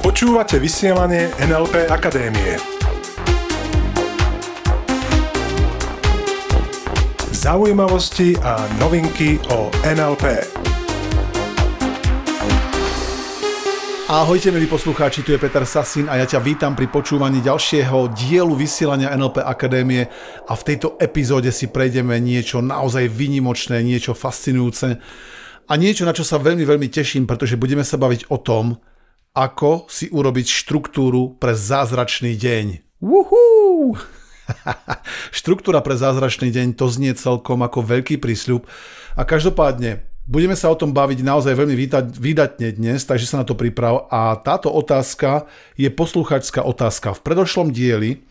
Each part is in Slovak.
Počúvate vysielanie NLP Akadémie. Zaujímavosti a novinky o NLP. Ahojte milí poslucháči, tu je Peter Sasin a ja ťa vítam pri počúvaní ďalšieho dielu vysielania NLP Akadémie a v tejto epizóde si prejdeme niečo naozaj vynimočné, niečo fascinujúce a niečo, na čo sa veľmi, veľmi teším, pretože budeme sa baviť o tom, ako si urobiť štruktúru pre zázračný deň. Woohoo! Štruktúra pre zázračný deň to znie celkom ako veľký prísľub a každopádne budeme sa o tom baviť naozaj veľmi výdatne dnes, takže sa na to priprav a táto otázka je posluchačská otázka. V predošlom dieli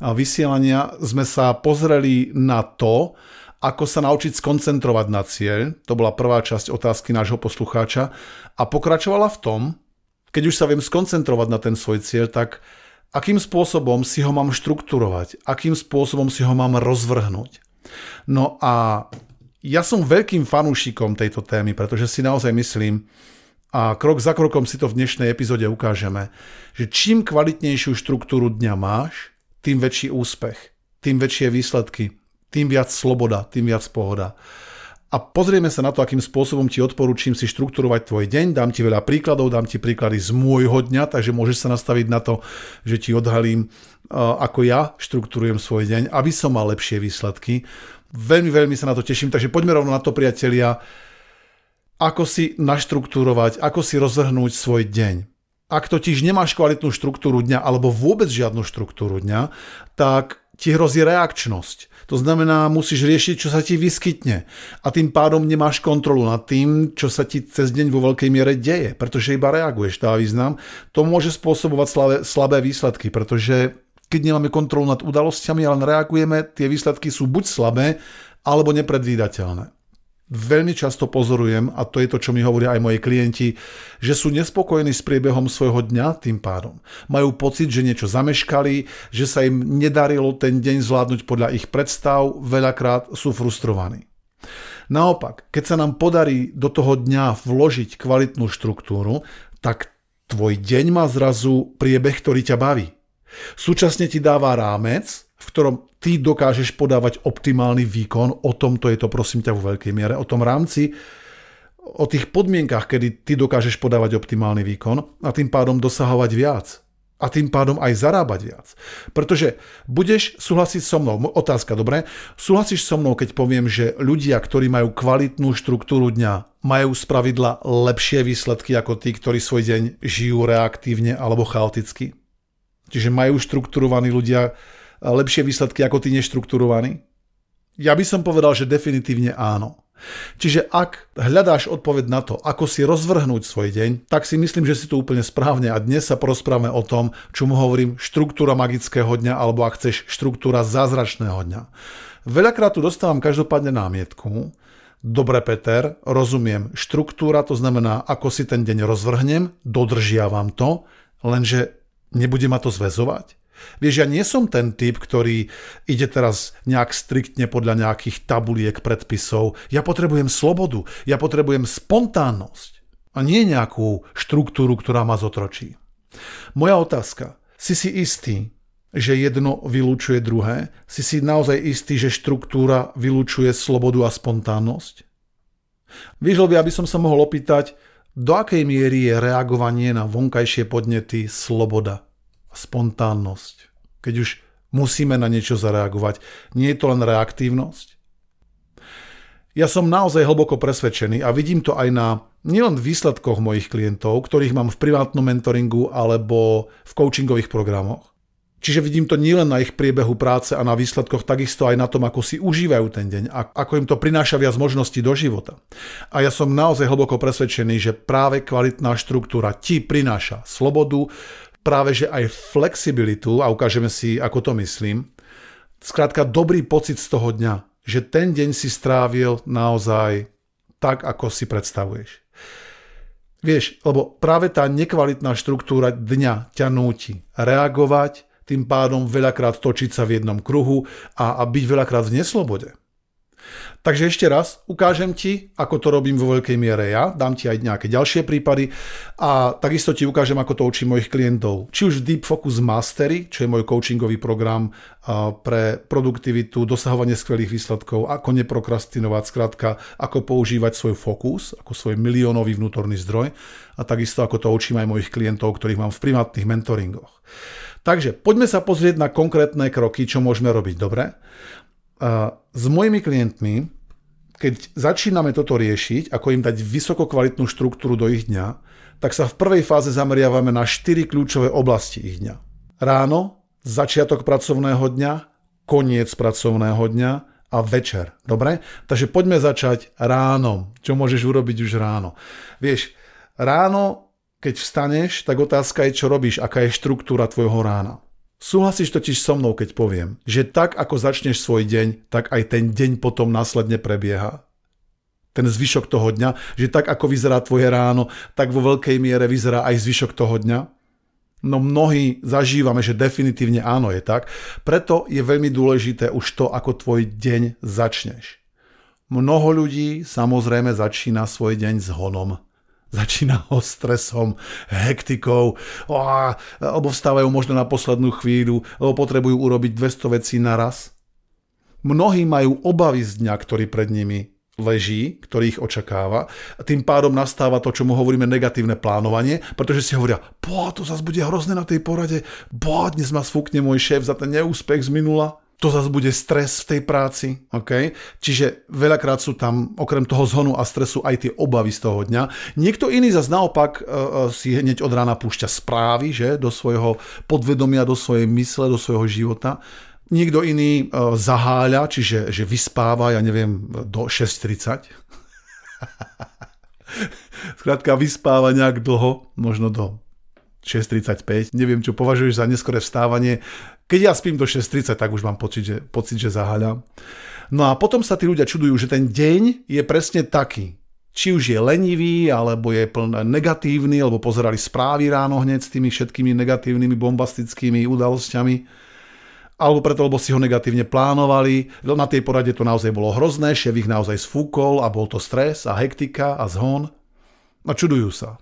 vysielania sme sa pozreli na to, ako sa naučiť skoncentrovať na cieľ. To bola prvá časť otázky nášho poslucháča a pokračovala v tom, keď už sa viem skoncentrovať na ten svoj cieľ, tak akým spôsobom si ho mám štrukturovať, akým spôsobom si ho mám rozvrhnúť. No a ja som veľkým fanúšikom tejto témy, pretože si naozaj myslím, a krok za krokom si to v dnešnej epizóde ukážeme, že čím kvalitnejšiu štruktúru dňa máš, tým väčší úspech, tým väčšie výsledky, tým viac sloboda, tým viac pohoda a pozrieme sa na to, akým spôsobom ti odporúčim si štruktúrovať tvoj deň. Dám ti veľa príkladov, dám ti príklady z môjho dňa, takže môžeš sa nastaviť na to, že ti odhalím, ako ja štruktúrujem svoj deň, aby som mal lepšie výsledky. Veľmi, veľmi sa na to teším, takže poďme rovno na to, priatelia. Ako si naštruktúrovať, ako si rozhrnúť svoj deň. Ak totiž nemáš kvalitnú štruktúru dňa alebo vôbec žiadnu štruktúru dňa, tak ti hrozí reakčnosť to znamená, musíš riešiť, čo sa ti vyskytne. A tým pádom nemáš kontrolu nad tým, čo sa ti cez deň vo veľkej miere deje, pretože iba reaguješ. Dá význam. To môže spôsobovať slabé, slabé výsledky, pretože keď nemáme kontrolu nad udalosťami, ale reagujeme, tie výsledky sú buď slabé, alebo nepredvídateľné veľmi často pozorujem, a to je to, čo mi hovoria aj moji klienti, že sú nespokojní s priebehom svojho dňa tým pádom. Majú pocit, že niečo zameškali, že sa im nedarilo ten deň zvládnuť podľa ich predstav, veľakrát sú frustrovaní. Naopak, keď sa nám podarí do toho dňa vložiť kvalitnú štruktúru, tak tvoj deň má zrazu priebeh, ktorý ťa baví. Súčasne ti dáva rámec, v ktorom ty dokážeš podávať optimálny výkon, o tomto je to prosím ťa vo veľkej miere, o tom rámci, o tých podmienkach, kedy ty dokážeš podávať optimálny výkon a tým pádom dosahovať viac. A tým pádom aj zarábať viac. Pretože budeš súhlasiť so mnou, otázka, dobre? Súhlasíš so mnou, keď poviem, že ľudia, ktorí majú kvalitnú štruktúru dňa, majú spravidla lepšie výsledky ako tí, ktorí svoj deň žijú reaktívne alebo chaoticky? Čiže majú štrukturovaní ľudia lepšie výsledky ako tí neštrukturovaní? Ja by som povedal, že definitívne áno. Čiže ak hľadáš odpoveď na to, ako si rozvrhnúť svoj deň, tak si myslím, že si to úplne správne a dnes sa porozprávame o tom, čo mu hovorím štruktúra magického dňa alebo ak chceš štruktúra zázračného dňa. Veľakrát tu dostávam každopádne námietku. Dobre, Peter, rozumiem. Štruktúra to znamená, ako si ten deň rozvrhnem, dodržiavam to, lenže nebude ma to zväzovať. Vieš, ja nie som ten typ, ktorý ide teraz nejak striktne podľa nejakých tabuliek, predpisov. Ja potrebujem slobodu, ja potrebujem spontánnosť a nie nejakú štruktúru, ktorá ma zotročí. Moja otázka. Si si istý, že jedno vylúčuje druhé? Si si naozaj istý, že štruktúra vylúčuje slobodu a spontánnosť? Vyžil by, aby som sa mohol opýtať, do akej miery je reagovanie na vonkajšie podnety sloboda spontánnosť. Keď už musíme na niečo zareagovať, nie je to len reaktívnosť? Ja som naozaj hlboko presvedčený a vidím to aj na nielen výsledkoch mojich klientov, ktorých mám v privátnom mentoringu alebo v coachingových programoch. Čiže vidím to nielen na ich priebehu práce a na výsledkoch, takisto aj na tom, ako si užívajú ten deň a ako im to prináša viac možností do života. A ja som naozaj hlboko presvedčený, že práve kvalitná štruktúra ti prináša slobodu, práve že aj flexibilitu, a ukážeme si, ako to myslím, skrátka dobrý pocit z toho dňa, že ten deň si strávil naozaj tak, ako si predstavuješ. Vieš, lebo práve tá nekvalitná štruktúra dňa ťa núti reagovať, tým pádom veľakrát točiť sa v jednom kruhu a, a byť veľakrát v neslobode. Takže ešte raz, ukážem ti, ako to robím vo veľkej miere ja, dám ti aj nejaké ďalšie prípady a takisto ti ukážem, ako to učím mojich klientov. Či už Deep Focus Mastery, čo je môj coachingový program pre produktivitu, dosahovanie skvelých výsledkov, ako neprokrastinovať, skrátka, ako používať svoj fokus, ako svoj miliónový vnútorný zdroj a takisto ako to učím aj mojich klientov, ktorých mám v privátnych mentoringoch. Takže poďme sa pozrieť na konkrétne kroky, čo môžeme robiť, dobre? S mojimi klientmi, keď začíname toto riešiť, ako im dať vysokokvalitnú štruktúru do ich dňa, tak sa v prvej fáze zameriavame na 4 kľúčové oblasti ich dňa. Ráno, začiatok pracovného dňa, koniec pracovného dňa a večer. Dobre? Takže poďme začať ráno. Čo môžeš urobiť už ráno? Vieš, ráno, keď vstaneš, tak otázka je, čo robíš, aká je štruktúra tvojho rána. Súhlasíš totiž so mnou, keď poviem, že tak ako začneš svoj deň, tak aj ten deň potom následne prebieha. Ten zvyšok toho dňa, že tak ako vyzerá tvoje ráno, tak vo veľkej miere vyzerá aj zvyšok toho dňa. No mnohí zažívame, že definitívne áno je tak, preto je veľmi dôležité už to, ako tvoj deň začneš. Mnoho ľudí samozrejme začína svoj deň s honom Začína ho stresom, hektikou, alebo vstávajú možno na poslednú chvíľu, lebo potrebujú urobiť 200 vecí naraz. Mnohí majú obavy z dňa, ktorý pred nimi leží, ktorý ich očakáva. A tým pádom nastáva to, čo mu hovoríme negatívne plánovanie, pretože si hovoria, bo to zase bude hrozné na tej porade, bo dnes ma sfúkne môj šéf za ten neúspech z minula to zase bude stres v tej práci. Okay? Čiže veľakrát sú tam okrem toho zhonu a stresu aj tie obavy z toho dňa. Niekto iný zase naopak uh, si hneď od rána púšťa správy že? do svojho podvedomia, do svojej mysle, do svojho života. Niekto iný uh, zaháľa, čiže že vyspáva, ja neviem, do 6.30. Skrátka vyspáva nejak dlho, možno do 6.35, neviem, čo považuješ za neskore vstávanie. Keď ja spím do 6.30, tak už mám pocit, že, pocit, že zaháľam. No a potom sa tí ľudia čudujú, že ten deň je presne taký. Či už je lenivý, alebo je plný negatívny, alebo pozerali správy ráno hneď s tými všetkými negatívnymi bombastickými udalosťami, alebo preto, lebo si ho negatívne plánovali. Na tej porade to naozaj bolo hrozné, šéf ich naozaj sfúkol a bol to stres a hektika a zhon. A čudujú sa.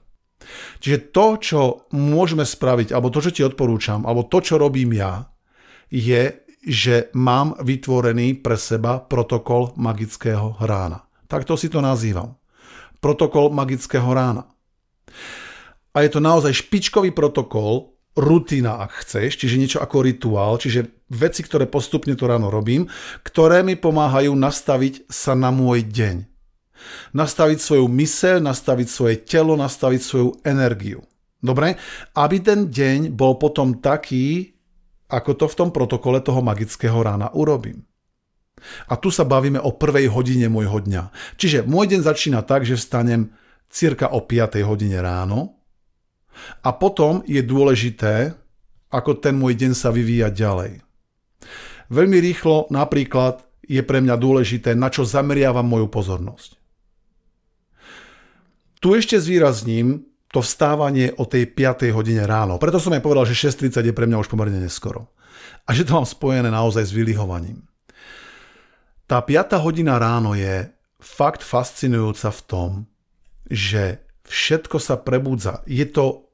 Čiže to, čo môžeme spraviť, alebo to, čo ti odporúčam, alebo to, čo robím ja, je, že mám vytvorený pre seba protokol magického rána. Takto si to nazývam. Protokol magického rána. A je to naozaj špičkový protokol, rutina, ak chceš, čiže niečo ako rituál, čiže veci, ktoré postupne to ráno robím, ktoré mi pomáhajú nastaviť sa na môj deň. Nastaviť svoju myseľ, nastaviť svoje telo, nastaviť svoju energiu. Dobre? Aby ten deň bol potom taký, ako to v tom protokole toho magického rána urobím. A tu sa bavíme o prvej hodine môjho dňa. Čiže môj deň začína tak, že vstanem cirka o 5 hodine ráno a potom je dôležité, ako ten môj deň sa vyvíja ďalej. Veľmi rýchlo napríklad je pre mňa dôležité, na čo zameriavam moju pozornosť. Tu ešte zvýrazním, to vstávanie o tej 5. hodine ráno. Preto som aj povedal, že 6.30 je pre mňa už pomerne neskoro. A že to mám spojené naozaj s vylichovaním. Tá 5. hodina ráno je fakt fascinujúca v tom, že všetko sa prebudza. Je to,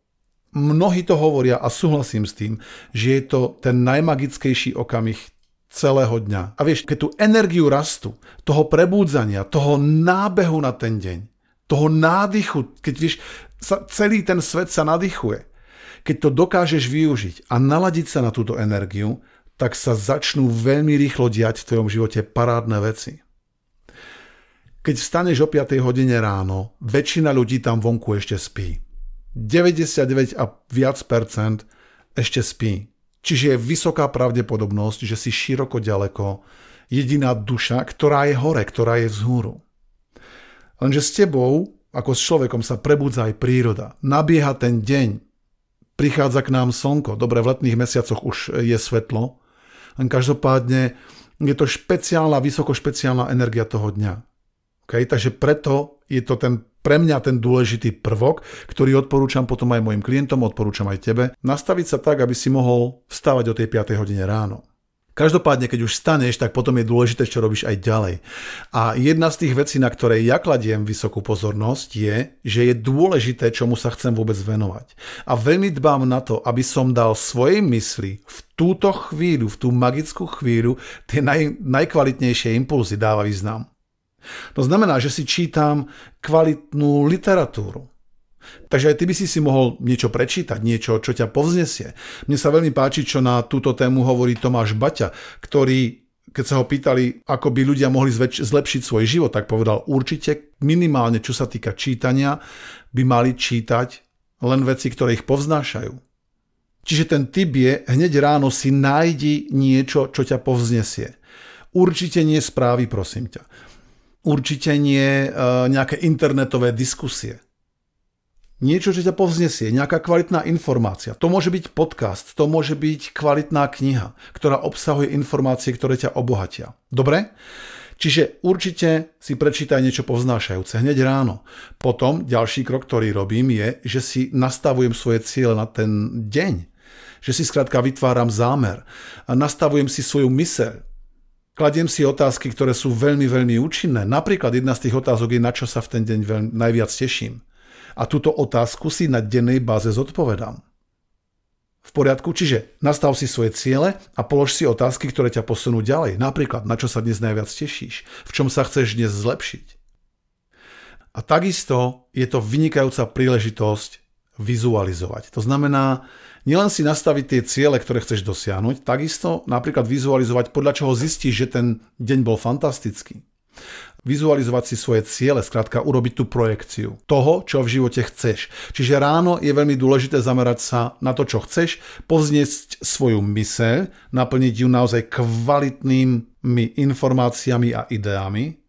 mnohí to hovoria a súhlasím s tým, že je to ten najmagickejší okamih celého dňa. A vieš, keď tú energiu rastu, toho prebúdzania, toho nábehu na ten deň, toho nádychu, keď vieš, sa, celý ten svet sa nadýchuje. Keď to dokážeš využiť a naladiť sa na túto energiu, tak sa začnú veľmi rýchlo diať v tvojom živote parádne veci. Keď vstaneš o 5 hodine ráno, väčšina ľudí tam vonku ešte spí. 99 a viac percent ešte spí. Čiže je vysoká pravdepodobnosť, že si široko ďaleko jediná duša, ktorá je hore, ktorá je vzhúru. Lenže s tebou ako s človekom sa prebudza aj príroda. Nabieha ten deň. Prichádza k nám slnko. Dobre, v letných mesiacoch už je svetlo. Len každopádne je to špeciálna, vysokošpeciálna energia toho dňa. Okay? Takže preto je to ten, pre mňa ten dôležitý prvok, ktorý odporúčam potom aj mojim klientom, odporúčam aj tebe, nastaviť sa tak, aby si mohol vstávať o tej 5 hodine ráno. Každopádne, keď už staneš, tak potom je dôležité, čo robíš aj ďalej. A jedna z tých vecí, na ktorej ja kladiem vysokú pozornosť, je, že je dôležité, čomu sa chcem vôbec venovať. A veľmi dbám na to, aby som dal svojej mysli v túto chvíľu, v tú magickú chvíľu, tie naj, najkvalitnejšie impulzy dáva význam. To znamená, že si čítam kvalitnú literatúru. Takže aj ty by si si mohol niečo prečítať, niečo, čo ťa povznesie. Mne sa veľmi páči, čo na túto tému hovorí Tomáš Baťa, ktorý keď sa ho pýtali, ako by ľudia mohli zväč- zlepšiť svoj život, tak povedal určite minimálne, čo sa týka čítania, by mali čítať len veci, ktoré ich povznášajú. Čiže ten typ je, hneď ráno si nájdi niečo, čo ťa povznesie. Určite nie správy, prosím ťa. Určite nie e, nejaké internetové diskusie niečo, čo ťa povznesie, nejaká kvalitná informácia. To môže byť podcast, to môže byť kvalitná kniha, ktorá obsahuje informácie, ktoré ťa obohatia. Dobre? Čiže určite si prečítaj niečo povznášajúce hneď ráno. Potom ďalší krok, ktorý robím, je, že si nastavujem svoje ciele na ten deň. Že si skrátka vytváram zámer. A nastavujem si svoju myseľ. Kladiem si otázky, ktoré sú veľmi, veľmi účinné. Napríklad jedna z tých otázok je, na čo sa v ten deň veľmi, najviac teším a túto otázku si na dennej báze zodpovedám. V poriadku, čiže nastav si svoje ciele a polož si otázky, ktoré ťa posunú ďalej. Napríklad, na čo sa dnes najviac tešíš, v čom sa chceš dnes zlepšiť. A takisto je to vynikajúca príležitosť vizualizovať. To znamená, nielen si nastaviť tie ciele, ktoré chceš dosiahnuť, takisto napríklad vizualizovať, podľa čoho zistíš, že ten deň bol fantastický vizualizovať si svoje ciele, skrátka urobiť tú projekciu toho, čo v živote chceš. Čiže ráno je veľmi dôležité zamerať sa na to, čo chceš, pozniesť svoju myseľ, naplniť ju naozaj kvalitnými informáciami a ideami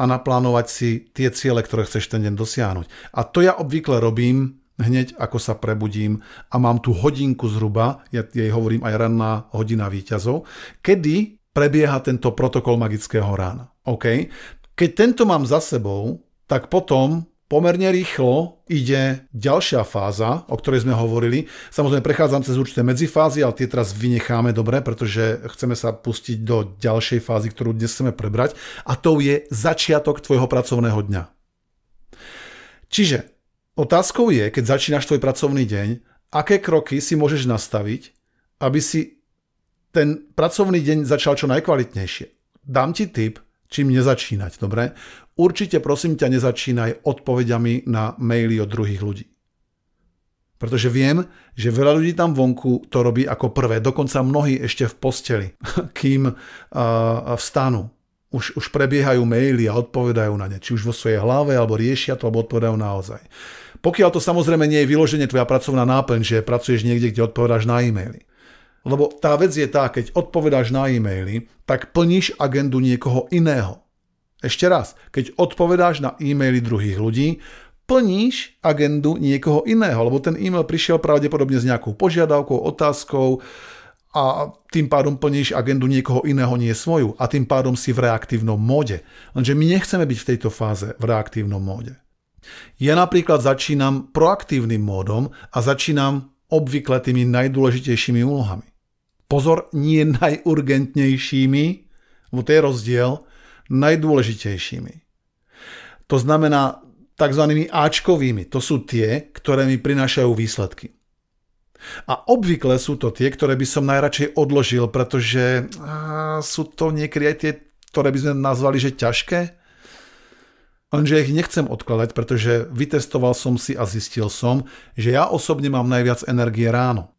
a naplánovať si tie ciele, ktoré chceš ten deň dosiahnuť. A to ja obvykle robím hneď ako sa prebudím a mám tú hodinku zhruba, ja jej hovorím aj ranná hodina výťazov, kedy prebieha tento protokol magického rána. OK? Keď tento mám za sebou, tak potom pomerne rýchlo ide ďalšia fáza, o ktorej sme hovorili. Samozrejme, prechádzam cez určité medzifázy, ale tie teraz vynecháme dobre, pretože chceme sa pustiť do ďalšej fázy, ktorú dnes chceme prebrať. A to je začiatok tvojho pracovného dňa. Čiže otázkou je, keď začínaš tvoj pracovný deň, aké kroky si môžeš nastaviť, aby si ten pracovný deň začal čo najkvalitnejšie. Dám ti tip, čím nezačínať, dobre? Určite prosím ťa nezačínaj odpovediami na maily od druhých ľudí. Pretože viem, že veľa ľudí tam vonku to robí ako prvé, dokonca mnohí ešte v posteli, kým uh, vstanú. Už, už prebiehajú maily a odpovedajú na ne, či už vo svojej hlave, alebo riešia to, alebo odpovedajú naozaj. Pokiaľ to samozrejme nie je vyloženie tvoja pracovná náplň, že pracuješ niekde, kde odpovedáš na e-maily. Lebo tá vec je tá, keď odpovedáš na e-maily, tak plníš agendu niekoho iného. Ešte raz, keď odpovedáš na e-maily druhých ľudí, plníš agendu niekoho iného, lebo ten e-mail prišiel pravdepodobne s nejakou požiadavkou, otázkou a tým pádom plníš agendu niekoho iného, nie svoju a tým pádom si v reaktívnom móde. Lenže my nechceme byť v tejto fáze v reaktívnom móde. Ja napríklad začínam proaktívnym módom a začínam obvykle tými najdôležitejšími úlohami. Pozor, nie najurgentnejšími, lebo to je rozdiel, najdôležitejšími. To znamená tzv. Ačkovými. To sú tie, ktoré mi prinášajú výsledky. A obvykle sú to tie, ktoré by som najradšej odložil, pretože á, sú to niekedy aj tie, ktoré by sme nazvali, že ťažké. Lenže ich nechcem odkladať, pretože vytestoval som si a zistil som, že ja osobne mám najviac energie ráno.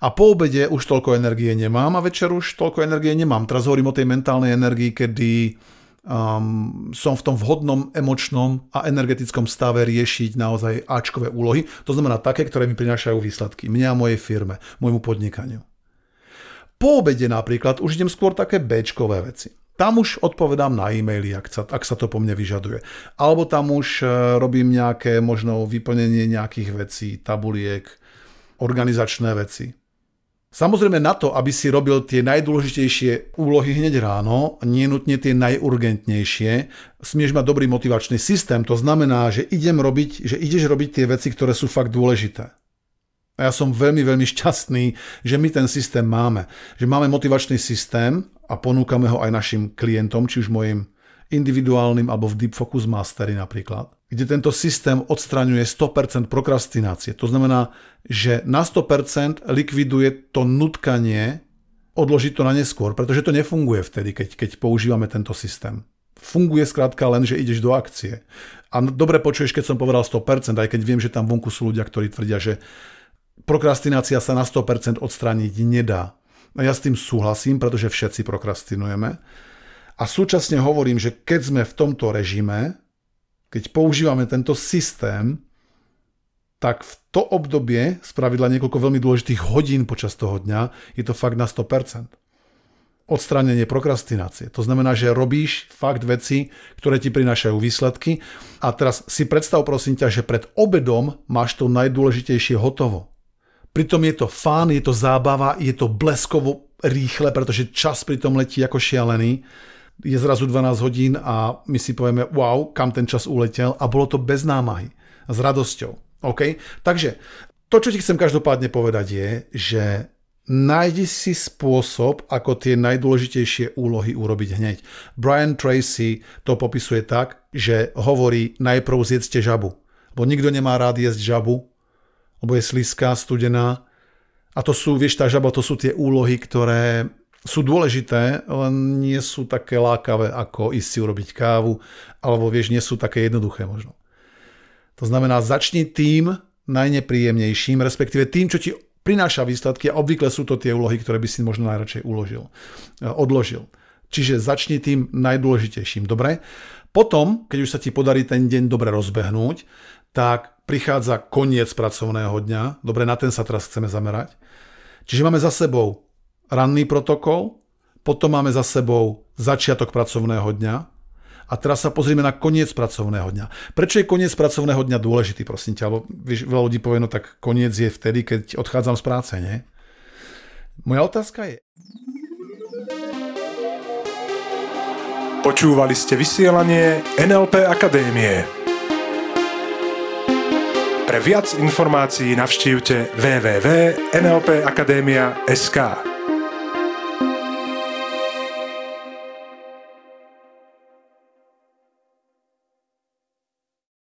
A po obede už toľko energie nemám a večer už toľko energie nemám. Teraz hovorím o tej mentálnej energii, kedy um, som v tom vhodnom emočnom a energetickom stave riešiť naozaj Ačkové úlohy. To znamená také, ktoré mi prinášajú výsledky. Mne a mojej firme, môjmu podnikaniu. Po obede napríklad už idem skôr také Bčkové veci. Tam už odpovedám na e-maily, ak sa, ak sa to po mne vyžaduje. Alebo tam už e, robím nejaké možno vyplnenie nejakých vecí, tabuliek, organizačné veci. Samozrejme na to, aby si robil tie najdôležitejšie úlohy hneď ráno, nie nutne tie najurgentnejšie, smieš mať dobrý motivačný systém. To znamená, že idem robiť, že ideš robiť tie veci, ktoré sú fakt dôležité. A ja som veľmi, veľmi šťastný, že my ten systém máme. Že máme motivačný systém a ponúkame ho aj našim klientom, či už mojim individuálnym alebo v Deep Focus Mastery napríklad, kde tento systém odstraňuje 100% prokrastinácie. To znamená, že na 100% likviduje to nutkanie odložiť to na neskôr, pretože to nefunguje vtedy, keď, keď používame tento systém. Funguje skrátka len, že ideš do akcie. A dobre počuješ, keď som povedal 100%, aj keď viem, že tam vonku sú ľudia, ktorí tvrdia, že prokrastinácia sa na 100% odstrániť nedá. A ja s tým súhlasím, pretože všetci prokrastinujeme. A súčasne hovorím, že keď sme v tomto režime, keď používame tento systém, tak v to obdobie, spravidla niekoľko veľmi dôležitých hodín počas toho dňa, je to fakt na 100%. Odstránenie prokrastinácie. To znamená, že robíš fakt veci, ktoré ti prinášajú výsledky. A teraz si predstav prosím ťa, že pred obedom máš to najdôležitejšie hotovo. Pritom je to fán, je to zábava, je to bleskovo rýchle, pretože čas pri tom letí ako šialený je zrazu 12 hodín a my si povieme, wow, kam ten čas uletel a bolo to bez námahy, s radosťou. OK? Takže to, čo ti chcem každopádne povedať je, že nájdi si spôsob, ako tie najdôležitejšie úlohy urobiť hneď. Brian Tracy to popisuje tak, že hovorí najprv zjedzte žabu. Bo nikto nemá rád jesť žabu, lebo je sliská, studená. A to sú, vieš, tá žaba, to sú tie úlohy, ktoré sú dôležité, len nie sú také lákavé, ako ísť si urobiť kávu, alebo vieš, nie sú také jednoduché možno. To znamená, začni tým najnepríjemnejším, respektíve tým, čo ti prináša výsledky a obvykle sú to tie úlohy, ktoré by si možno najradšej uložil, e, odložil. Čiže začni tým najdôležitejším, dobre? Potom, keď už sa ti podarí ten deň dobre rozbehnúť, tak prichádza koniec pracovného dňa. Dobre, na ten sa teraz chceme zamerať. Čiže máme za sebou ranný protokol, potom máme za sebou začiatok pracovného dňa a teraz sa pozrieme na koniec pracovného dňa. Prečo je koniec pracovného dňa dôležitý, prosím ťa? Lebo veľa ľudí povie, no tak koniec je vtedy, keď odchádzam z práce, nie? Moja otázka je... Počúvali ste vysielanie NLP Akadémie. Pre viac informácií navštívte www.nlpakademia.sk.